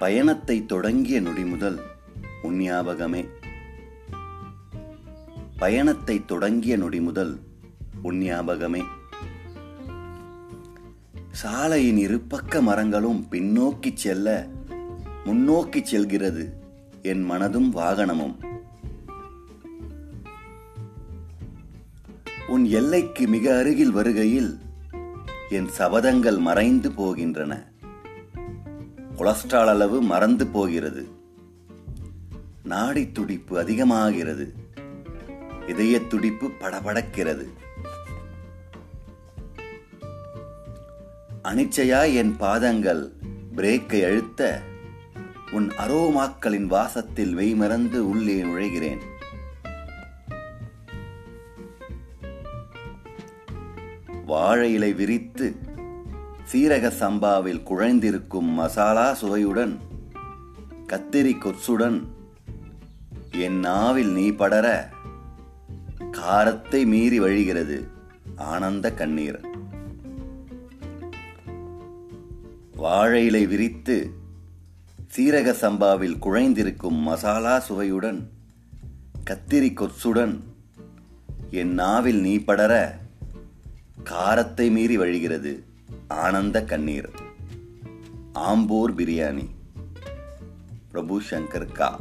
பயணத்தை தொடங்கிய நொடி முதல் உன் ஞாபகமே. பயணத்தை தொடங்கிய நொடி முதல் உன் ஞாபகமே. சாலையின் இருபக்க மரங்களும் பின்னோக்கி செல்ல முன்னோக்கி செல்கிறது என் மனதும் வாகனமும். உன் எல்லைக்கு மிக அருகில் வருகையில் என் சபதங்கள் மறைந்து போகின்றன. கொலஸ்ட்ரால் அளவு மறந்து போகிறது. நாடி துடிப்பு அதிகமாகிறது. இதய துடிப்பு படபடக்கிறது. அனிச்சையா என் பாதங்கள் பிரேக்கை அழுத்த உன் அரோமாக்களின் வாசத்தில் மெய்மறந்து உள்ளே நுழைகிறேன். வாழை இலை விரித்து சீரக சம்பாவில் குழைந்திருக்கும் மசாலா சுவையுடன் கத்திரி கொச்சுடன் என் நாவில் நீ படர காரத்தை மீறி வழிகிறது ஆனந்த கண்ணீர். வாழையிலை விரித்து சீரக சம்பாவில் குழைந்திருக்கும் மசாலா சுவையுடன் கத்திரி கொச்சுடன் என் நாவில் நீ படர காரத்தை மீறி வழிகிறது ஆனந்த கண்ணீர். ஆம்பூர் பிரியாணி. பிரபு சங்கர் கா.